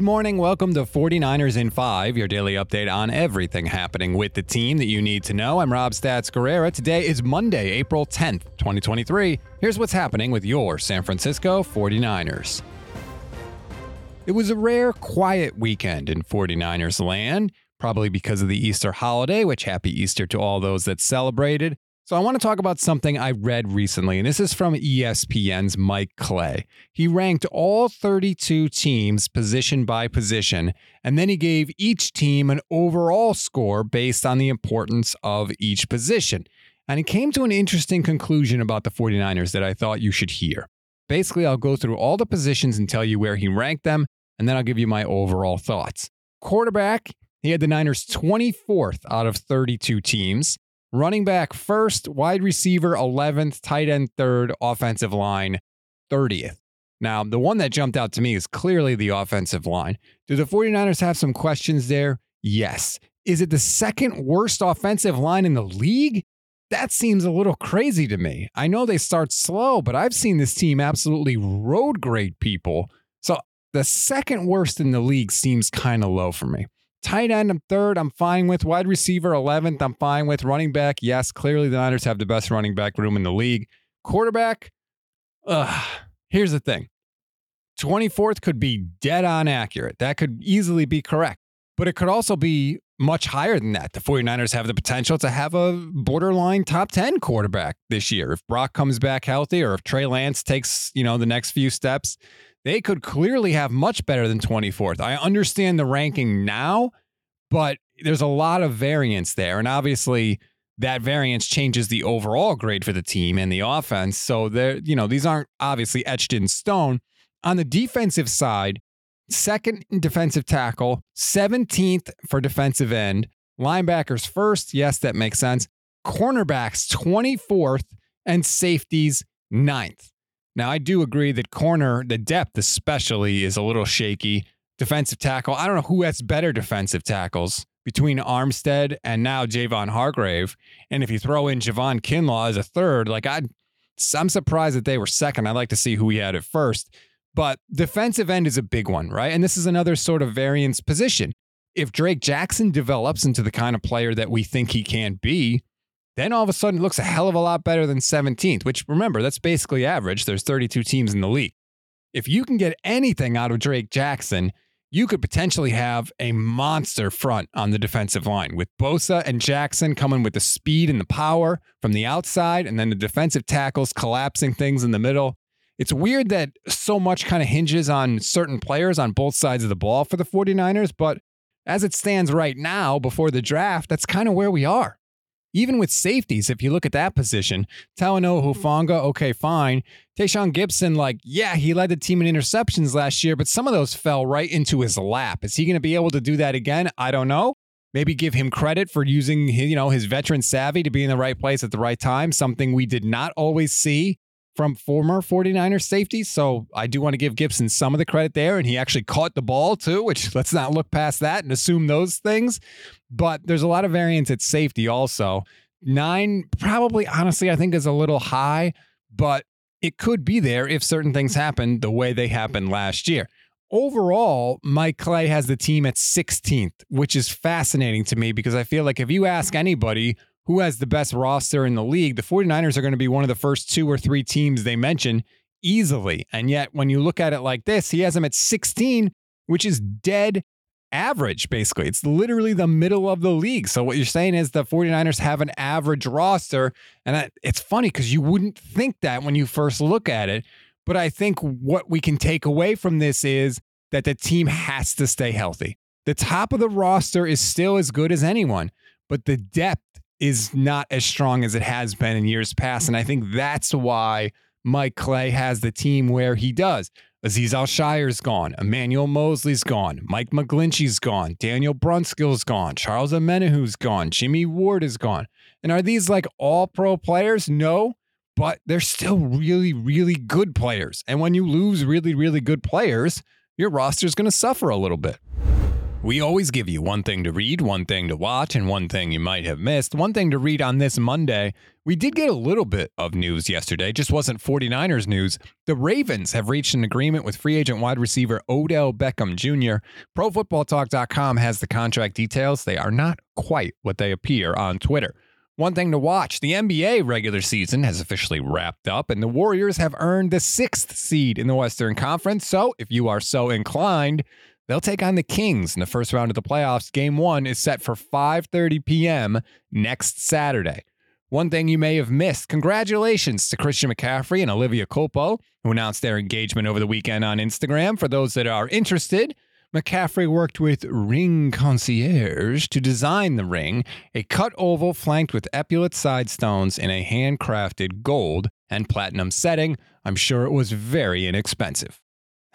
morning. Welcome to 49ers in 5, your daily update on everything happening with the team that you need to know. I'm Rob Stats Guerrera. Today is Monday, April 10th, 2023. Here's what's happening with your San Francisco 49ers. It was a rare, quiet weekend in 49ers land, probably because of the Easter holiday, which happy Easter to all those that celebrated. So, I want to talk about something I read recently, and this is from ESPN's Mike Clay. He ranked all 32 teams position by position, and then he gave each team an overall score based on the importance of each position. And he came to an interesting conclusion about the 49ers that I thought you should hear. Basically, I'll go through all the positions and tell you where he ranked them, and then I'll give you my overall thoughts. Quarterback, he had the Niners 24th out of 32 teams. Running back first, wide receiver 11th, tight end third, offensive line 30th. Now, the one that jumped out to me is clearly the offensive line. Do the 49ers have some questions there? Yes. Is it the second worst offensive line in the league? That seems a little crazy to me. I know they start slow, but I've seen this team absolutely road grade people. So the second worst in the league seems kind of low for me. Tight end, I'm third. I'm fine with. Wide receiver, 11th. I'm fine with. Running back, yes. Clearly, the Niners have the best running back room in the league. Quarterback, ugh. Here's the thing 24th could be dead on accurate. That could easily be correct, but it could also be much higher than that. The 49ers have the potential to have a borderline top 10 quarterback this year. If Brock comes back healthy or if Trey Lance takes, you know, the next few steps, they could clearly have much better than 24th. I understand the ranking now, but there's a lot of variance there. And obviously, that variance changes the overall grade for the team and the offense. So there, you know, these aren't obviously etched in stone. On the defensive side, second in defensive tackle, 17th for defensive end, linebackers first. Yes, that makes sense. Cornerbacks 24th and safeties 9th. Now, I do agree that corner, the depth especially, is a little shaky. Defensive tackle, I don't know who has better defensive tackles between Armstead and now Javon Hargrave. And if you throw in Javon Kinlaw as a third, like i I'm surprised that they were second. I'd like to see who he had at first. But defensive end is a big one, right? And this is another sort of variance position. If Drake Jackson develops into the kind of player that we think he can be, then all of a sudden it looks a hell of a lot better than 17th, which remember, that's basically average. There's 32 teams in the league. If you can get anything out of Drake Jackson, you could potentially have a monster front on the defensive line with Bosa and Jackson coming with the speed and the power from the outside, and then the defensive tackles collapsing things in the middle. It's weird that so much kind of hinges on certain players on both sides of the ball for the 49ers, but as it stands right now before the draft, that's kind of where we are. Even with safeties, if you look at that position, Talanoa mm-hmm. Hufanga, okay, fine. Tashaun Gipson, like, yeah, he led the team in interceptions last year, but some of those fell right into his lap. Is he going to be able to do that again? I don't know. Maybe give him credit for using, you know, his veteran savvy to be in the right place at the right time, something we did not always see from former 49ers safety. So I do want to give Gipson some of the credit there. And he actually caught the ball too, which let's not look past that and assume those things. But there's a lot of variance at safety also. Nine, probably, honestly, I think is a little high, but it could be there if certain things happen the way they happened last year. Overall, Mike Clay has the team at 16th, which is fascinating to me because I feel like if you ask anybody who has the best roster in the league, the 49ers are going to be one of the first two or three teams they mention easily. And yet, when you look at it like this, he has them at 16, which is dead average, basically. It's literally the middle of the league. So, what you're saying is the 49ers have an average roster. And it's funny because you wouldn't think that when you first look at it. But I think what we can take away from this is that the team has to stay healthy. The top of the roster is still as good as anyone, but the depth is not as strong as it has been in years past. And I think that's why Mike Clay has the team where he does. Azeez Al-Shaair's gone. Emmanuel Moseley's gone. Mike McGlinchey's gone. Daniel Brunskill's gone. Charles Omenihu's gone. Jimmy Ward is gone. And are these like all pro players? No, but they're still really, really good players. And when you lose really, really good players, your roster's going to suffer a little bit. We always give you one thing to read, one thing to watch, and one thing you might have missed. One thing to read on this Monday. We did get a little bit of news yesterday, just wasn't 49ers news. The Ravens have reached an agreement with free agent wide receiver Odell Beckham Jr. ProFootballTalk.com has the contract details. They are not quite what they appear on Twitter. One thing to watch the NBA regular season has officially wrapped up, and the Warriors have earned the sixth seed in the Western Conference. So, if you are so inclined, They'll take on the Kings in the first round of the playoffs. Game 1 is set for 5:30 p.m. next Saturday. One thing you may have missed. Congratulations to Christian McCaffrey and Olivia Culpo, who announced their engagement over the weekend on Instagram. For those that are interested, McCaffrey worked with Ring Concierge to design the ring, a cut oval flanked with epaulette side stones in a handcrafted gold and platinum setting. I'm sure it was very inexpensive.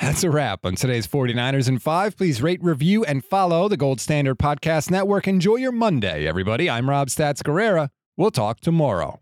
That's a wrap on today's 49ers in 5. Please rate, review, and follow the Gold Standard Podcast Network. Enjoy your Monday, everybody. I'm Rob Stats Guerrera. We'll talk tomorrow.